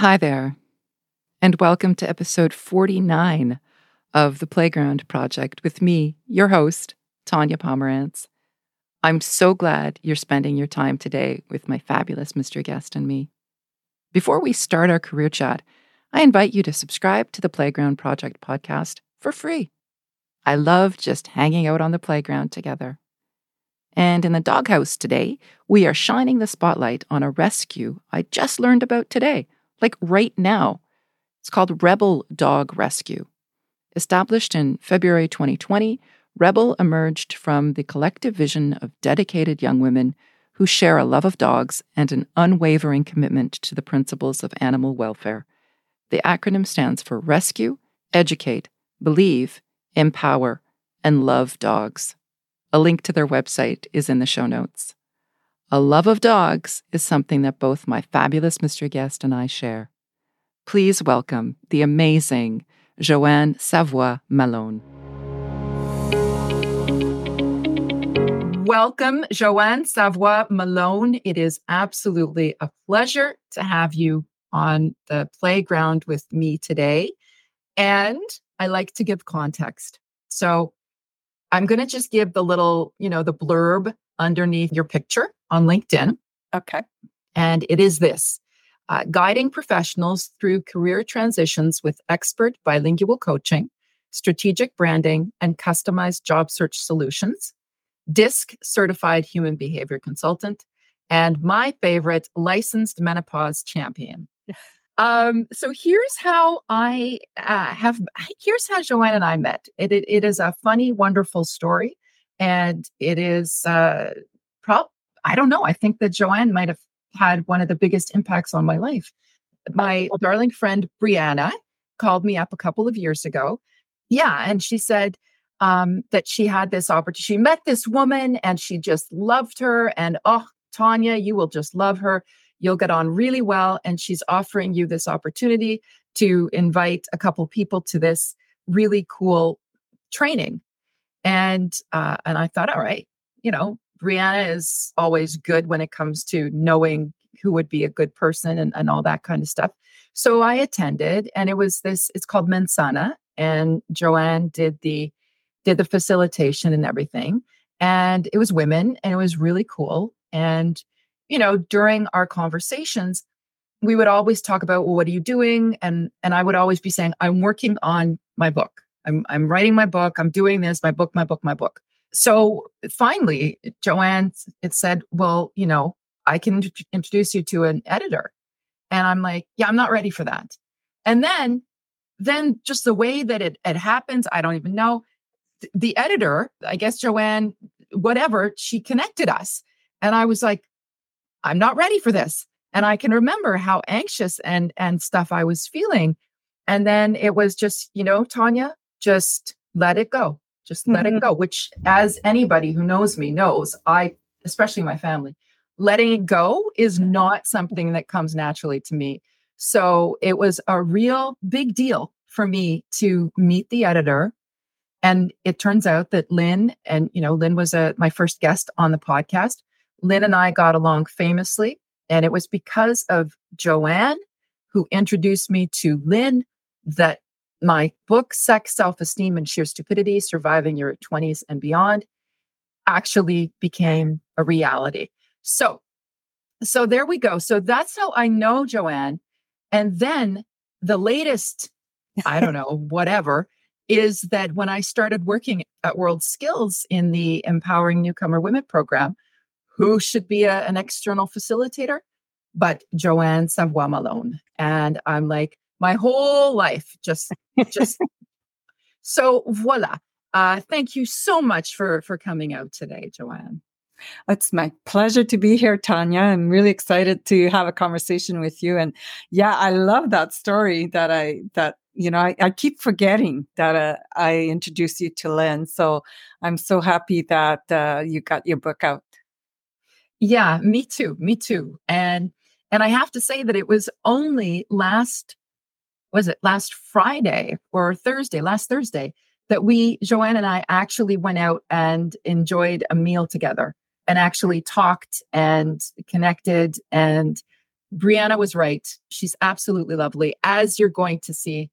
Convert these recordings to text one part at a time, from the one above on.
Hi there, and welcome to episode 49 of the Playground Project with me, your host, Tanya Pomerantz. I'm so glad you're spending your time today with my fabulous mystery guest and me. Before we start our career chat, I invite you to subscribe to the Playground Project podcast for free. I love just hanging out on the playground together. And in the doghouse today, we are shining the spotlight on a rescue I just learned about today, like right now. It's called Rebel Dog Rescue. Established in February 2020, Rebel emerged from the collective vision of dedicated young women who share a love of dogs and an unwavering commitment to the principles of animal welfare. The acronym stands for Rescue, Educate, Believe, Empower, and Love Dogs. A link to their website is in the show notes. A love of dogs is something that both my fabulous mystery guest and I share. Please welcome the amazing Joanne Savoie Malone. Welcome, Joanne Savoie Malone. It is absolutely a pleasure to have you on the playground with me today. And I like to give context. So I'm going to just give the little, you know, the blurb underneath your picture on LinkedIn. Okay. And it is this uh, guiding professionals through career transitions with expert bilingual coaching, strategic branding, and customized job search solutions. DISC certified human behavior consultant, and my favorite licensed menopause champion. Um, so here's how I uh, have. Here's how Joanne and I met. It, it, it is a funny, wonderful story, and it is uh, prob. I don't know. I think that Joanne might have had one of the biggest impacts on my life. My darling friend Brianna called me up a couple of years ago. Yeah, and she said um, that she had this opportunity. She met this woman, and she just loved her. And oh, Tanya, you will just love her You'll get on really well. And she's offering you this opportunity to invite a couple people to this really cool training. And uh, and I thought, all right, you know, Brianna is always good when it comes to knowing who would be a good person and, and all that kind of stuff. So I attended, and it was this. It's called Mensana, and Joanne did the did the facilitation and everything, and it was women, and it was really cool. And you know, during our conversations, we would always talk about, well, what are you doing? And and I would always be saying, I'm working on my book. I'm I'm writing my book. I'm doing this, my book, my book, my book. So finally, Joanne it said, well, you know, I can introduce you to an editor. And I'm like, yeah, I'm not ready for that. And then then just the way that it, it happens, I don't even know. The editor, I guess Joanne, whatever, she connected us. And I was like, I'm not ready for this. And I can remember how anxious and and stuff I was feeling. And then it was just, you know, Tanya, just let it go. Just let mm-hmm. it go, which as anybody who knows me knows, I especially my family, letting it go is not something that comes naturally to me. So it was a real big deal for me to meet the editor. And it turns out that Lynn, and you know, Lynn was a, my first guest on the podcast. Lynn and I got along famously. And it was because of Joanne who introduced me to Lynn that my book, Sex, Self Esteem, and Sheer Stupidity Surviving Your 20s and Beyond, actually became a reality. So, so there we go. So that's how I know Joanne. And then the latest, I don't know, whatever, is that when I started working at World Skills in the Empowering Newcomer Women program, who should be a, an external facilitator but Joanne Savoie Malone. And I'm like, my whole life just just so voila. Uh, thank you so much for for coming out today, Joanne. It's my pleasure to be here, Tanya. I'm really excited to have a conversation with you. And yeah, I love that story that I that you know I, I keep forgetting that uh, I introduced you to Lynn. So I'm so happy that uh, you got your book out. Yeah, me too. Me too. And and I have to say that it was only last was it last Friday or Thursday, last Thursday that we Joanne and I actually went out and enjoyed a meal together and actually talked and connected and Brianna was right. She's absolutely lovely, as you're going to see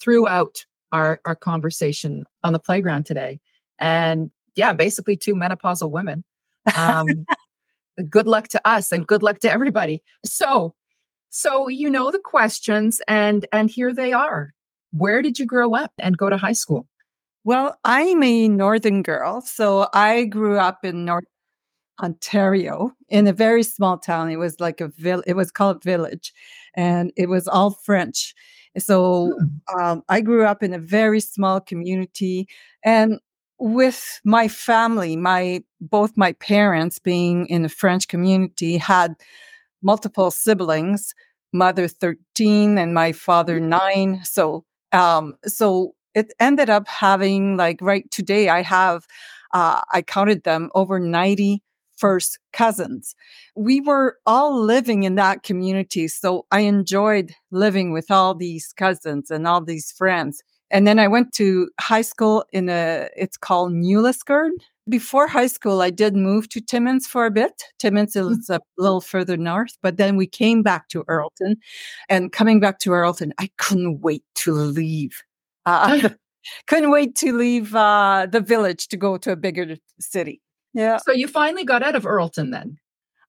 throughout our, our conversation on the playground today. And yeah, basically two menopausal women. Um, good luck to us and good luck to everybody. So, so you know the questions and and here they are. Where did you grow up and go to high school? Well, I'm a northern girl, so I grew up in North Ontario in a very small town. It was like a village. It was called village, and it was all French. So hmm. um, I grew up in a very small community, and with my family, my both my parents being in a French community had multiple siblings, mother 13 and my father mm. 9. So um so it ended up having like right today I have uh I counted them over 90 first cousins. We were all living in that community. So I enjoyed living with all these cousins and all these friends. And then I went to high school in a, it's called New Liskeard. Before high school, I did move to Timmins for a bit. Timmins mm. is a little further north, but then we came back to Earlton. And coming back to Earlton, I couldn't wait to leave. Uh, couldn't wait to leave uh, the village to go to a bigger city. Yeah. So you finally got out of Earlton then?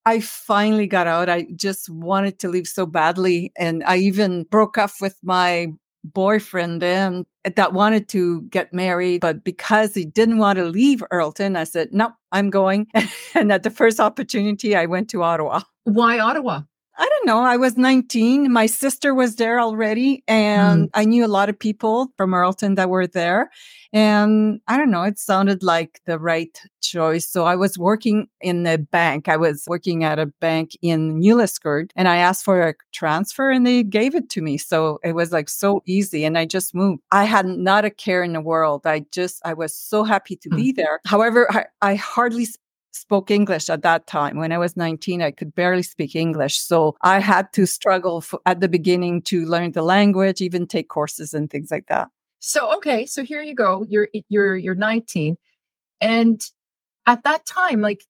I finally got out. I just wanted to leave so badly. And I even broke up with my boyfriend then eh, that wanted to get married, but because he didn't want to leave Earlton, I said, no, I'm going. and at the first opportunity, I went to Ottawa. Why Ottawa? I don't know. I was 19. My sister was there already, and mm. I knew a lot of people from Earlton that were there. And I don't know, it sounded like the right choice. So I was working in a bank. I was working at a bank in New and I asked for a transfer and they gave it to me. So it was like so easy. And I just moved. I had not a care in the world. I just, I was so happy to mm. be there. However, I, I hardly spoke English at that time. When I was 19, I could barely speak English. So I had to struggle for, at the beginning to learn the language, even take courses and things like that. So okay, so here you go. You're you're you're 19 and at that time like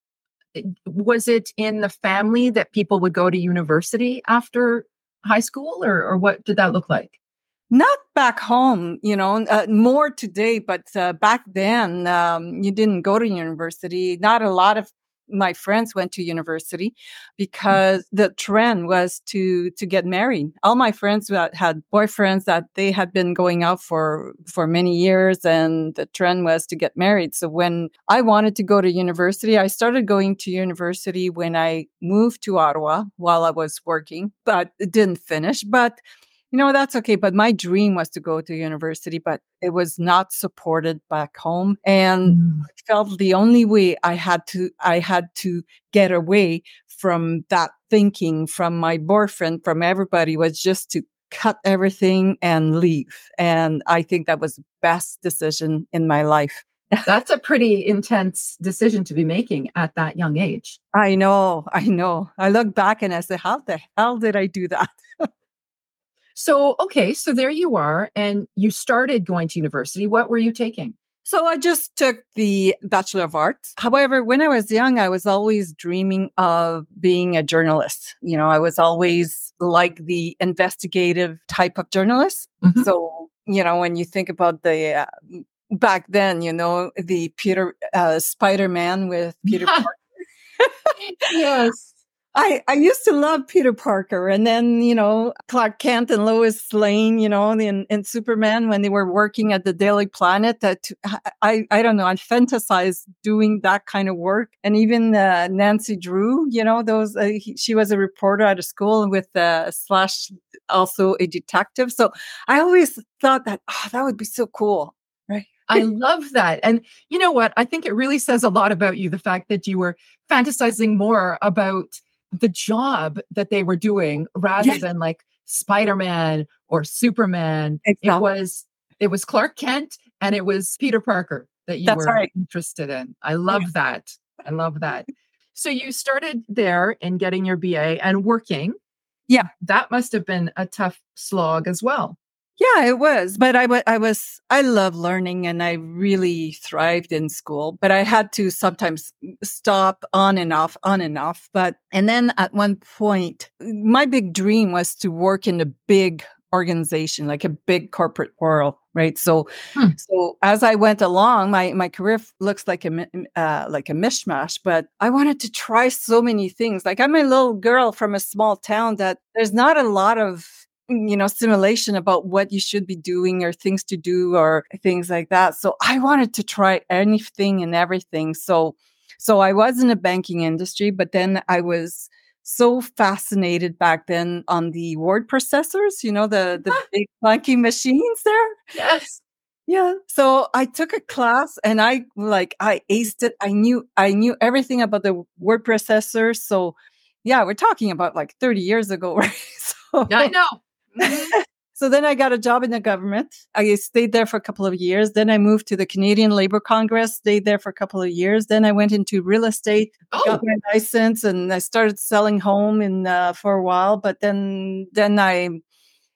eh, was it in the family that people would go to university after high school or or what did that look like? Not back home, you know, uh, more today, but uh, back then, um, you didn't go to university. Not a lot of my friends went to university because the trend was to to get married. All my friends that had boyfriends that they had been going out for for many years and the trend was to get married. So when i wanted to go to university i started going to university when i moved to ottawa while i was working but it didn't finish. But you know that's okay but my dream was to go to university but it was not supported back home and mm. i felt the only way i had to i had to get away from that thinking from my boyfriend from everybody was just to cut everything and leave and i think that was the best decision in my life. That's a pretty intense decision to be making at that young age. I know i know. I look back and i say how the hell did i do that So, okay, so there you are, and you started going to university. What were you taking? So I just took the Bachelor of Arts. However, when I was young, I was always dreaming of being a journalist. You know, I was always like the investigative type of journalist. Mm-hmm. So, you know, when you think about the uh, back then, you know, the Peter uh, Spider Man with Peter Parker. yes. I, I used to love Peter Parker and then, you know, Clark Kent and Lois Lane, you know, in Superman when they were working at the Daily Planet that I, I don't know, I fantasized doing that kind of work. And even uh, Nancy Drew, you know, those, uh, he, she was a reporter at a school with uh, slash also a detective. So I always thought that, oh, that would be so cool. Right. I love that. And you know what? I think it really says a lot about you, the fact that you were fantasizing more about the job that they were doing rather yes. than like Spider-Man or Superman. Exactly. It was it was Clark Kent and it was Peter Parker that you That's were right. interested in. I oh, love yeah. that. I love that. So you started there in getting your BA and working. Yeah. That must have been a tough slog as well. Yeah, it was. But I, w- I was, I love learning and I really thrived in school, but I had to sometimes stop on and off, on and off. But, and then at one point, my big dream was to work in a big organization, like a big corporate world, right? So, hmm. so as I went along, my my career looks like a uh, like a mishmash. But I wanted to try so many things. Like I'm a little girl from a small town that there's not a lot of you know simulation about what you should be doing or things to do or things like that. So I wanted to try anything and everything. So, so I was in the banking industry, but then I was so fascinated back then on the word processors, you know, the, the big clunky machines there. Yes. Yeah. So I took a class and I like, I aced it. I knew, I knew everything about the word processors. So yeah, we're talking about like 30 years ago, right? So, I know. Mm-hmm. So then I got a job in the government. I stayed there for a couple of years. Then I moved to the Canadian Labor Congress, stayed there for a couple of years. Then I went into real estate, oh. got my license, and I started selling home in uh, for a while. But then, then I,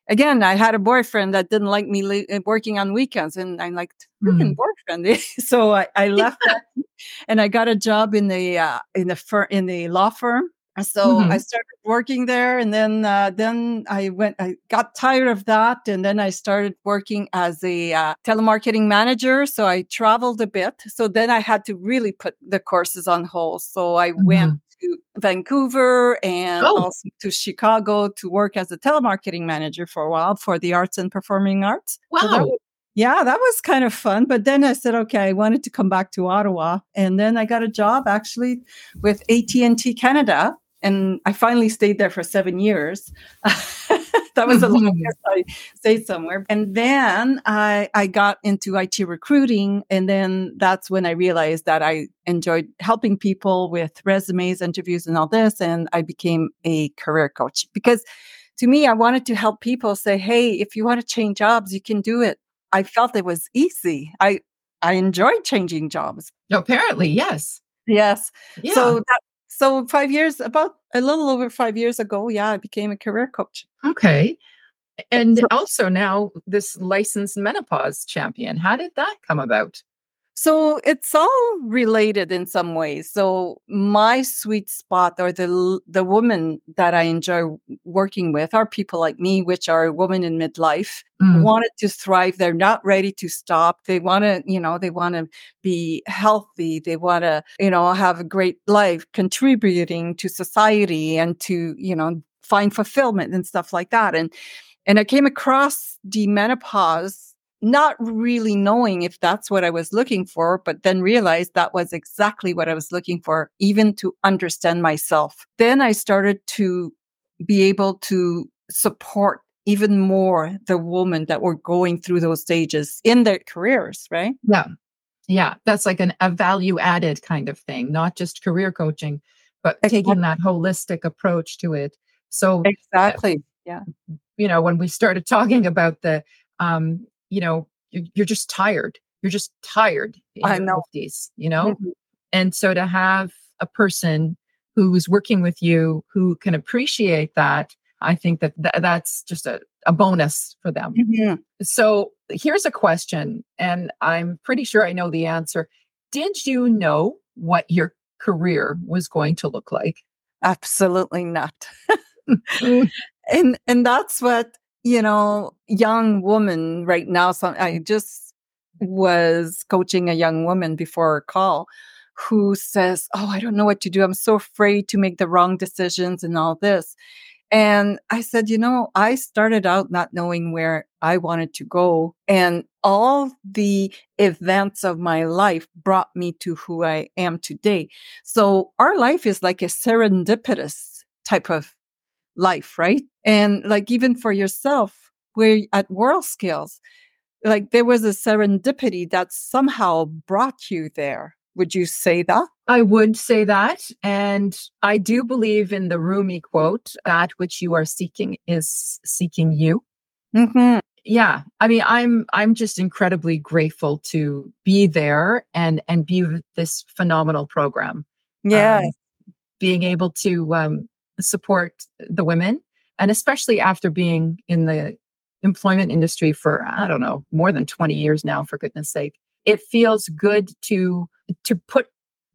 again, I had a boyfriend that didn't like me le- uh, working on weekends, and I'm like, freaking mm. boyfriend. so I, I left that, and I got a job in the uh, in the fir- in the law firm so mm-hmm. I started working there, and then uh, then I went. I got tired of that, and then I started working as a uh, telemarketing manager. So I traveled a bit. So then I had to really put the courses on hold. So I mm-hmm. went to Vancouver and oh. also to Chicago to work as a telemarketing manager for a while for the arts and performing arts. Wow. So that was, yeah, that was kind of fun. But then I said, okay, I wanted to come back to Ottawa, and then I got a job actually with AT and T Canada, and I finally stayed there for seven years. that was the mm-hmm. longest I stayed somewhere. And then I I got into IT recruiting, and then that's when I realized that I enjoyed helping people with resumes, interviews, and all this. And I became a career coach because to me, I wanted to help people say, "Hey, if you want to change jobs, you can do it." I felt it was easy. I I enjoyed changing jobs. Apparently, yes. Yes. Yeah. So that so five years, about a little over five years ago, yeah, I became a career coach. Okay. And so, also now this licensed menopause champion. How did that come about? So it's all related in some ways. So my sweet spot or the the woman that I enjoy working with are people like me, which are women in midlife, mm. wanted to thrive. They're not ready to stop. They want to, you know, they want to be healthy. They want to, you know, have a great life, contributing to society and to, you know, find fulfillment and stuff like that. And and I came across the menopause not really knowing if that's what I was looking for, but then realized that was exactly what I was looking for, even to understand myself. Then I started to be able to support even more the women that were going through those stages in their careers, right? Yeah. Yeah. That's like an, a value added kind of thing, not just career coaching, but exactly. taking that holistic approach to it. So, exactly. Uh, yeah. You know, when we started talking about the, um, you know, you're, you're just tired. You're just tired. I know. 50s, you know? Mm-hmm. And so to have a person who's working with you who can appreciate that, I think that th- that's just a, a bonus for them. Mm-hmm. So here's a question, and I'm pretty sure I know the answer. Did you know what your career was going to look like? Absolutely not. And and that's what you know, young woman right now. So I just was coaching a young woman before a call who says, Oh, I don't know what to do. I'm so afraid to make the wrong decisions and all this. And I said, you know, I started out not knowing where I wanted to go. And all the events of my life brought me to who I am today. So our life is like a serendipitous type of life, right? And like even for yourself, where at WorldSkills, like there was a serendipity that somehow brought you there. Would you say that? I would say that. And I do believe in the Rumi quote that which you are seeking is seeking you. Mm-hmm. Yeah. I mean, I'm I'm just incredibly grateful to be there and and be with this phenomenal program. Yeah. Um, being able to um, support the women and especially after being in the employment industry for, I don't know, more than 20 years now, for goodness sake. It feels good to to put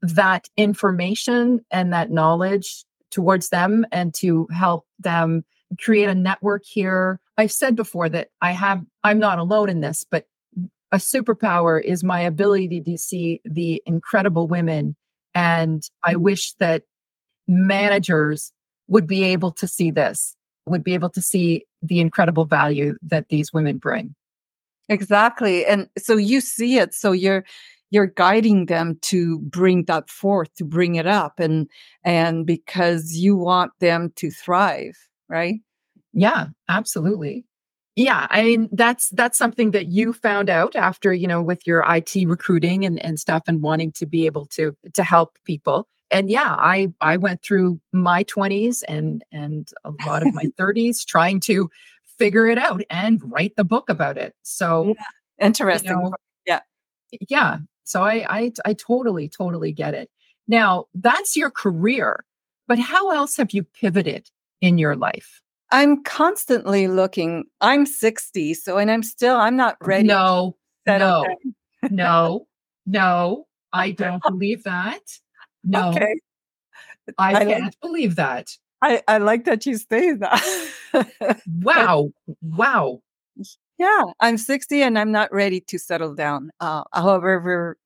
that information and that knowledge towards them and to help them create a network here. I've said before that I have I'm not alone in this, but a superpower is my ability to see the incredible women and I mm. wish that managers would be able to see this, would be able to see the incredible value that these women bring. Exactly. And so you see it. So you're you're guiding them to bring that forth, to bring it up and and because you want them to thrive, right? Yeah, absolutely. Yeah, I mean that's that's something that you found out after, you know, with your IT recruiting and, and stuff and wanting to be able to to help people and yeah, I I went through my 20s and and a lot of my 30s trying to figure it out and write the book about it. So yeah. interesting. You know, yeah. Yeah. So I, I I totally totally get it. Now, that's your career. But how else have you pivoted in your life? I'm constantly looking. I'm 60, so and I'm still I'm not ready. No. No. no. No. I don't believe that. No. Okay. I, I can't like, believe that. I, I like that you say that. wow. Wow. Yeah, I'm 60 and I'm not ready to settle down. Uh, however,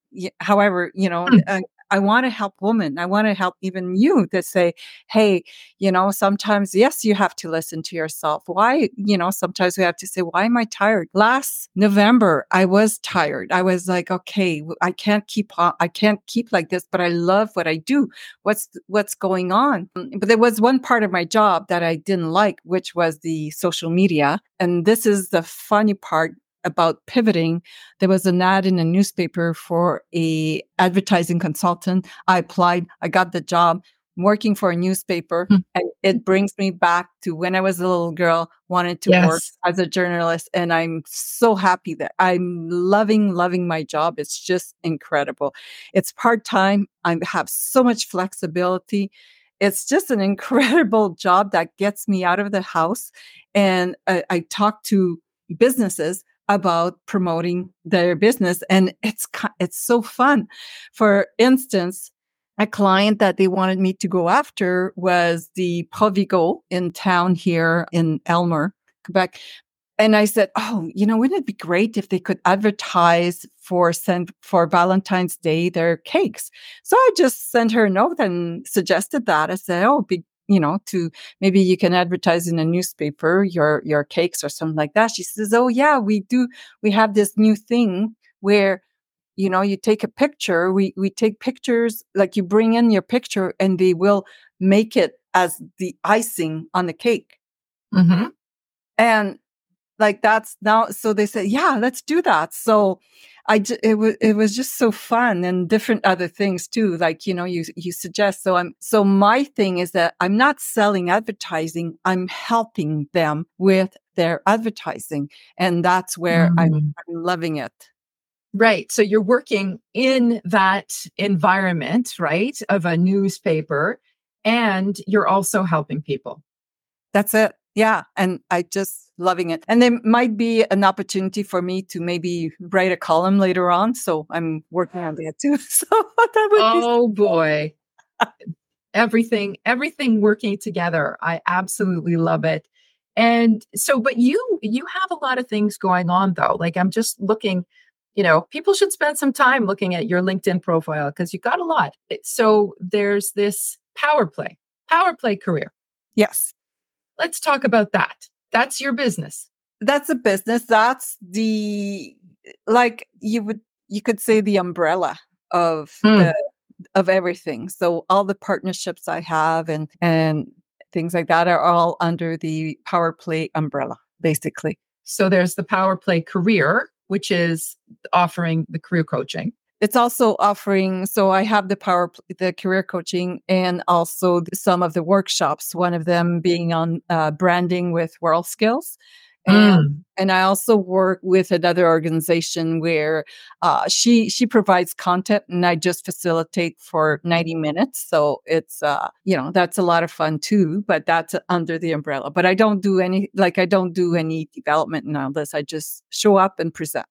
however, you know, mm. I want to help women. I want to help even you to say, hey, you know, sometimes, yes, you have to listen to yourself. Why, you know, sometimes we have to say, why am I tired? Last November, I was tired. I was like, okay, I can't keep on, I can't keep like this, but I love what I do. What's, what's going on? Mm, but there was one part of my job that I didn't like, which was the social media. And this is the funny part about pivoting there was an ad in a newspaper for a advertising consultant i applied i got the job working for a newspaper mm. and it brings me back to when i was a little girl wanted to yes. work as a journalist and i'm so happy that i'm loving loving my job it's just incredible it's part-time i have so much flexibility it's just an incredible job that gets me out of the house and I, I talk to businesses about promoting their business and it's it's so fun for instance a client that they wanted me to go after was the Provigo in town here in Aylmer, Quebec. And I said, "Oh, you know, wouldn't it be great if they could advertise for send for Valentine's Day their cakes?" So I just sent her a note and suggested that. I said, "Oh, be you know, to maybe you can advertise in a newspaper your your cakes or something like that. She says, "Oh yeah, we do. We have this new thing where." You know, you take a picture, we, we take pictures, like you bring in your picture and they will make it as the icing on the cake. Mm-hmm. And like that's now, so they said, yeah, let's do that. So I it was it was just so fun and different other things too. Like you know, you you suggest. So I'm so my thing is that I'm not selling advertising. I'm helping them with their advertising, and that's where mm. I'm, I'm loving it. Right. So you're working in that environment, right, of a newspaper, and you're also helping people. That's it. Yeah. And I just loving it. And there might be an opportunity for me to maybe write a column later on. So I'm working on that too. So that would Oh be- boy. everything, everything working together. I absolutely love it. And so, but you, you have a lot of things going on though. Like I'm just looking, you know, people should spend some time looking at your LinkedIn profile because you got a lot. So there's this power play, power play career. Yes. Let's talk about that. That's your business. That's a business. That's the like you would you could say the umbrella of mm. the, of everything. So all the partnerships I have and and things like that are all under the power play umbrella basically. So there's the power play career which is offering the career coaching it's also offering so i have the power the career coaching and also some of the workshops one of them being on uh, branding with WorldSkills And, mm. and I also work with another organization where uh, she she provides content and I just facilitate for 90 minutes. So it's uh, you know that's a lot of fun too. But that's under the umbrella. But I don't do any like I don't do any development and all this. I just show up and present.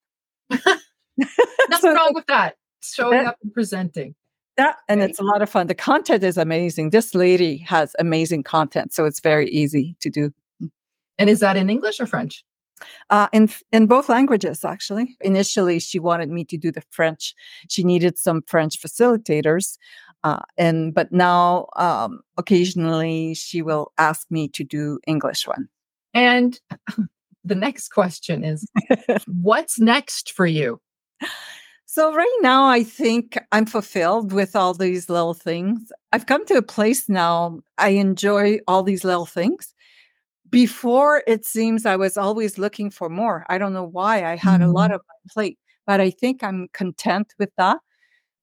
Nothing so, wrong with that. Showing up and presenting. That and it's a lot of fun. The content is amazing. This lady has amazing content, so it's very easy to do. And is that in English or French? Uh, in in both languages, actually. Initially, she wanted me to do the French. She needed some French facilitators, uh, and but now um, occasionally she will ask me to do English one. And the next question is, what's next for you? So right now, I think I'm fulfilled with all these little things. I've come to a place now. I enjoy all these little things before it seems I was always looking for more. I don't know why I had mm-hmm. a lot of my plate, but I think I'm content with that.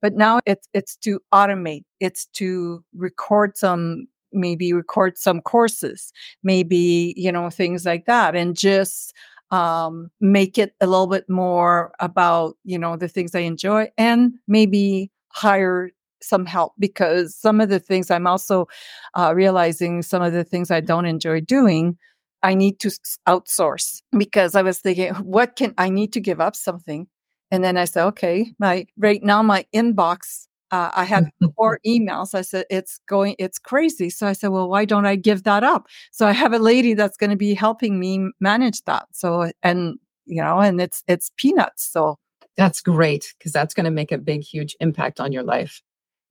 But now it's it's to automate. It's to record some maybe record some courses, maybe, you know, things like that and just um make it a little bit more about, you know, the things I enjoy and maybe hire some help because some of the things I'm also uh, realizing some of the things I don't enjoy doing, I need to outsource because I was thinking, what can I need to give up something? And then I said, okay, my right now my inbox, uh, I had four emails. I said it's going, it's crazy. So I said, well, why don't I give that up? So I have a lady that's going to be helping me manage that. So and you know, and it's it's peanuts. So that's great because that's going to make a big, huge impact on your life.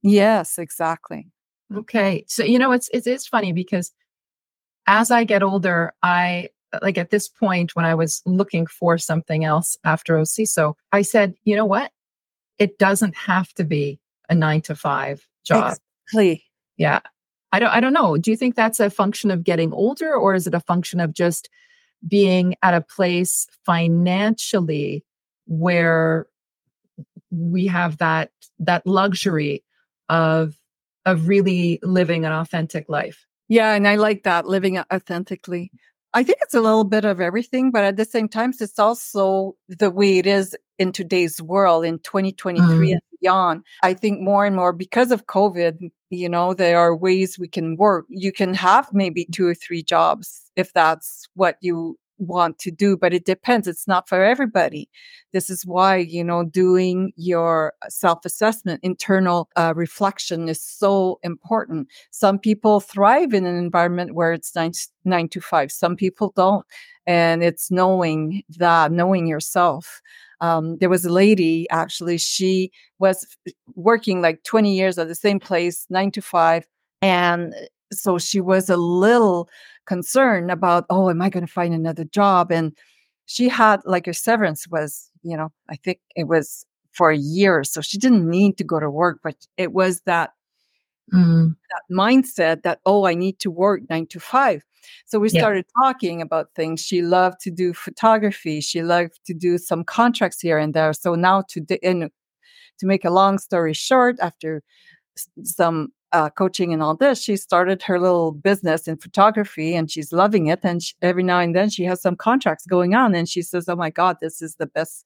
Yes, exactly. Okay. So, you know, it's, it is funny because as I get older, I like at this point when I was looking for something else after OCISO, I said, you know what? It doesn't have to be a nine to five job. Exactly. Yeah. I don't I don't know. Do you think that's a function of getting older or is it a function of just being at a place financially where we have that that luxury of of really living an authentic life. Yeah, and I like that living authentically. I think it's a little bit of everything, but at the same time, it's also the way it is in today's world in 2023 mm. and beyond. I think more and more because of COVID, you know, there are ways we can work. You can have maybe two or three jobs if that's what you want to do, but it depends. It's not for everybody. This is why, you know, doing your self assessment, internal uh, reflection is so important. Some people thrive in an environment where it's nine, nine to five. Some people don't. And it's knowing that, knowing yourself. Um, there was a lady actually, she was working like 20 years at the same place, nine to five. And so she was a little concerned about, oh, am I going to find another job? And she had like her severance was, you know, I think it was for a year. So she didn't need to go to work, but it was that mm. that mindset that, oh, I need to work nine to five. So we started talking about things. She loved to do photography. She loved to do some contracts here and there. So now to, and to make a long story short, after some uh, coaching and all this, she started her little business in photography and she's loving it. And she, every now and then she has some contracts going on and she says, Oh my God, this is the best,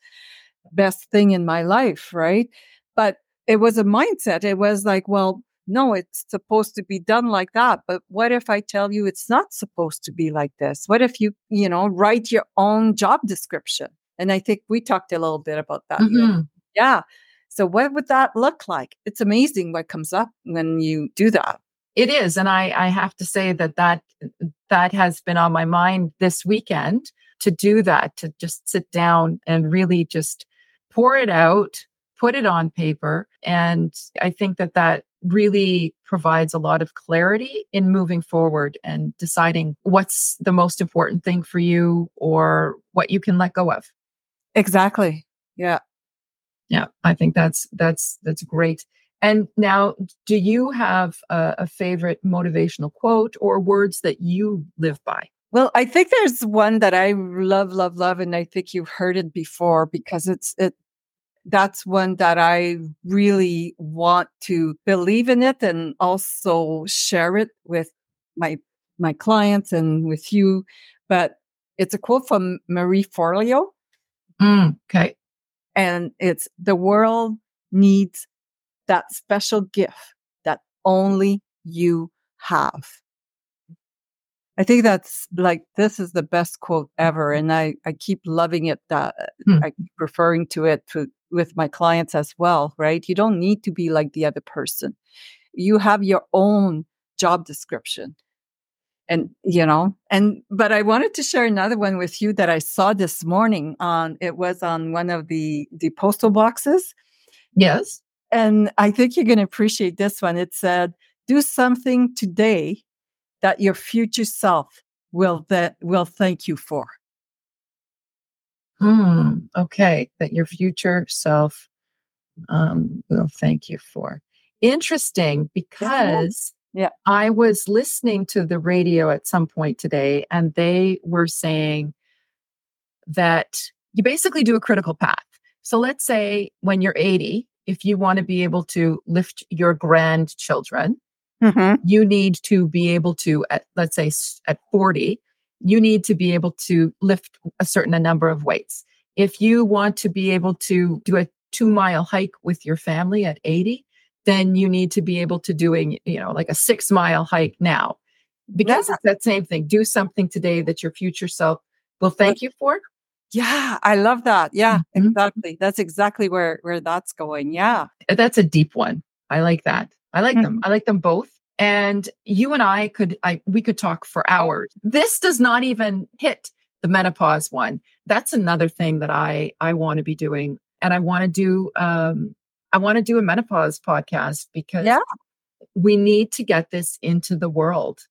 best thing in my life. Right. But it was a mindset. It was like, well, no, it's supposed to be done like that. But what if I tell you it's not supposed to be like this? What if you, you know, write your own job description? And I think we talked a little bit about that. Mm-hmm. Yeah. So, what would that look like? It's amazing what comes up when you do that. It is, and I, I have to say that that that has been on my mind this weekend to do that, to just sit down and really just pour it out, put it on paper, and I think that that really provides a lot of clarity in moving forward and deciding what's the most important thing for you or what you can let go of. Exactly. Yeah yeah i think that's that's that's great and now do you have a, a, favorite motivational quote or words that you live by well i think there's one that i love love love and i think you've heard it before because it's it that's one that i really want to believe in it and also share it with my my clients and with you but It's a quote from Marie Forleo. Mm, okay. And it's the world needs that special gift that only you have. I think that's like this is the best quote ever, and I I keep loving it. That hmm. I keep referring to it to, with my clients as well. Right? You don't need to be like the other person. You have your own job description, and you know. And but I wanted to share another one with you that I saw this morning on. It was on one of the the postal boxes. Yes, and I think you're going to appreciate this one. It said, "Do something today." that your future self will that will thank you for. Hmm. Okay. That your future self um, will thank you for. Interesting because yeah. I was listening to the radio at some point today and they were saying that you basically do a critical path. So let's say when you're 80, if you want to be able to lift your grandchildren, Mm-hmm. You need to be able to, at, let's say at 40, you need to be able to lift a certain number of weights. If you want to be able to do a two mile hike with your family at 80, then you need to be able to doing, you know, like a six mile hike now. Because yeah. it's that same thing. Do something today that your future self will thank you for. Yeah, I love that. Yeah, mm-hmm. exactly. That's exactly where where that's going. Yeah. That's a deep one. I like that. I like mm-hmm. them. I like them both. And you and I could, I, we could talk for hours. This does not even hit the menopause one. That's another thing that I, I want to be doing. And I want to do, um, I want to do a menopause podcast because yeah. we need to get this into the world.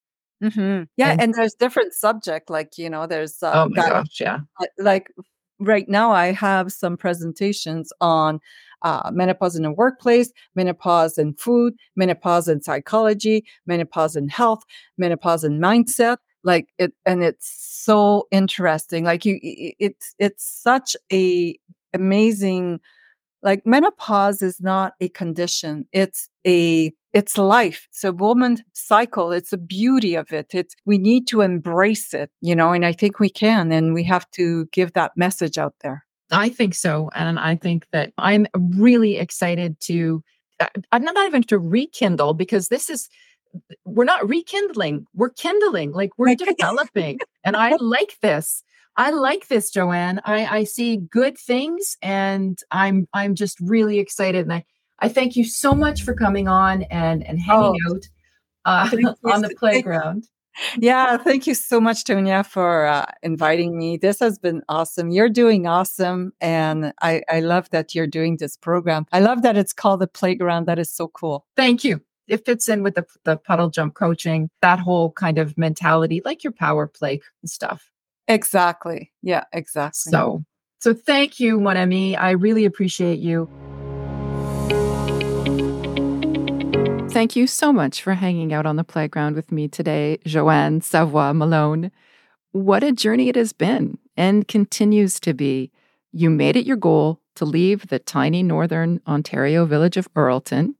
Mm-hmm. Yeah, and, and, there's different subject, like you know, there's uh, oh my gosh, yeah, like right now I have some presentations on uh, menopause in the workplace, menopause in food, menopause in psychology, menopause in health, menopause in mindset. Like it, and it's so interesting. Like you, it's it's such a amazing. Like menopause is not a condition; it's a it's life. It's a woman cycle. It's the beauty of it. It's we need to embrace it, you know, and I think we can, and we have to give that message out there. I think so. And I think that I'm really excited to, uh, I'm not even to rekindle because this is, we're not rekindling, we're kindling, like we're developing. and I like this. I like this, Joanne. I, I see good things and I'm I'm just really excited. And I, I thank you so much for coming on and, and hanging oh, out uh, on the playground. Yeah, thank you so much, Tanya, for uh, inviting me. This has been awesome. You're doing awesome. And I, I love that you're doing this program. I love that it's called the playground. That is so cool. Thank you. It fits in with the, the puddle jump coaching, that whole kind of mentality, like your power play stuff. Exactly. Yeah, exactly. So, so thank you, mon ami. I really appreciate you. Thank you so much for hanging out on the playground with me today, Joanne Savoie Malone. What a journey it has been and continues to be. You made it your goal to leave the tiny northern Ontario village of Earlton.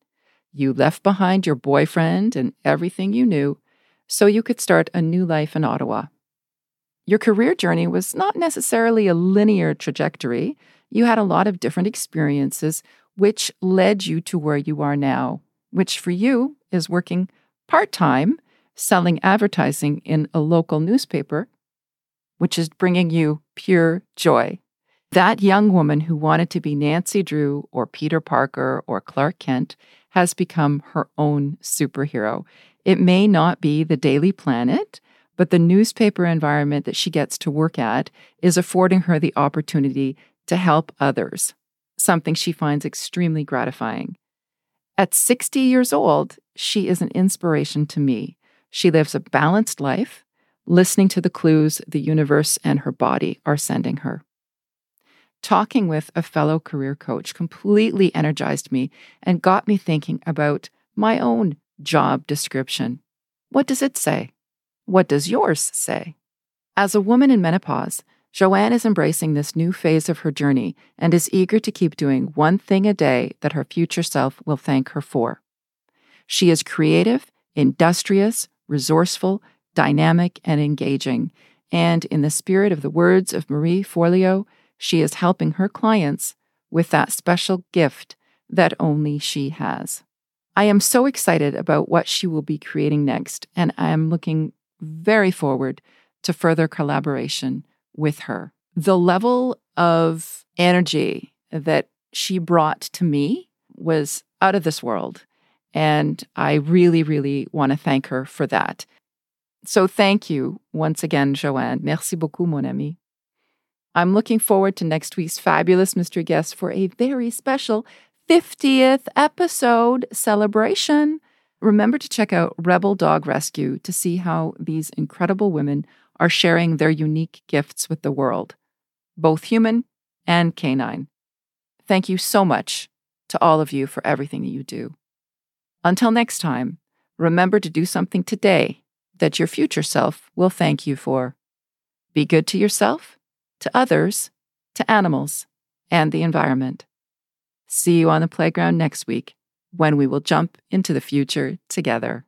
You left behind your boyfriend and everything you knew so you could start a new life in Ottawa. Your career journey was not necessarily a linear trajectory. You had a lot of different experiences, which led you to where you are now which for you is working part time selling advertising in a local newspaper, which is bringing you pure joy. That young woman who wanted to be Nancy Drew or Peter Parker or Clark Kent has become her own superhero. It may not be the Daily Planet, but the newspaper environment that she gets to work at is affording her the opportunity to help others, something she finds extremely gratifying. At 60 years old, she is an inspiration to me. She lives a balanced life, listening to the clues the universe and her body are sending her. Talking with a fellow career coach completely energized me and got me thinking about my own job description. What does it say? What does yours say? As a woman in menopause, Joanne is embracing this new phase of her journey and is eager to keep doing one thing a day that her future self will thank her for. She is creative, industrious, resourceful, dynamic, and engaging, And in the spirit of the words of Marie Forleo, she is helping her clients with that special gift that only she has. I am so excited about what she will be creating next, and I am looking very forward to further collaboration with her. The level of energy that she brought to me was out of this world. And I really, really want to thank her for that. So thank you once again, Joanne. Merci beaucoup, mon ami. I'm looking forward to next week's fabulous mystery guest for a very special 50th episode celebration. Remember to check out Rebel Dog Rescue to see how these incredible women are sharing their unique gifts with the world, both human and canine. Thank you so much to all of you for everything that you do. Until next time, remember to do something today that your future self will thank you for. Be good to yourself, to others, to animals, and the environment. See you on the playground next week when we will jump into the future together.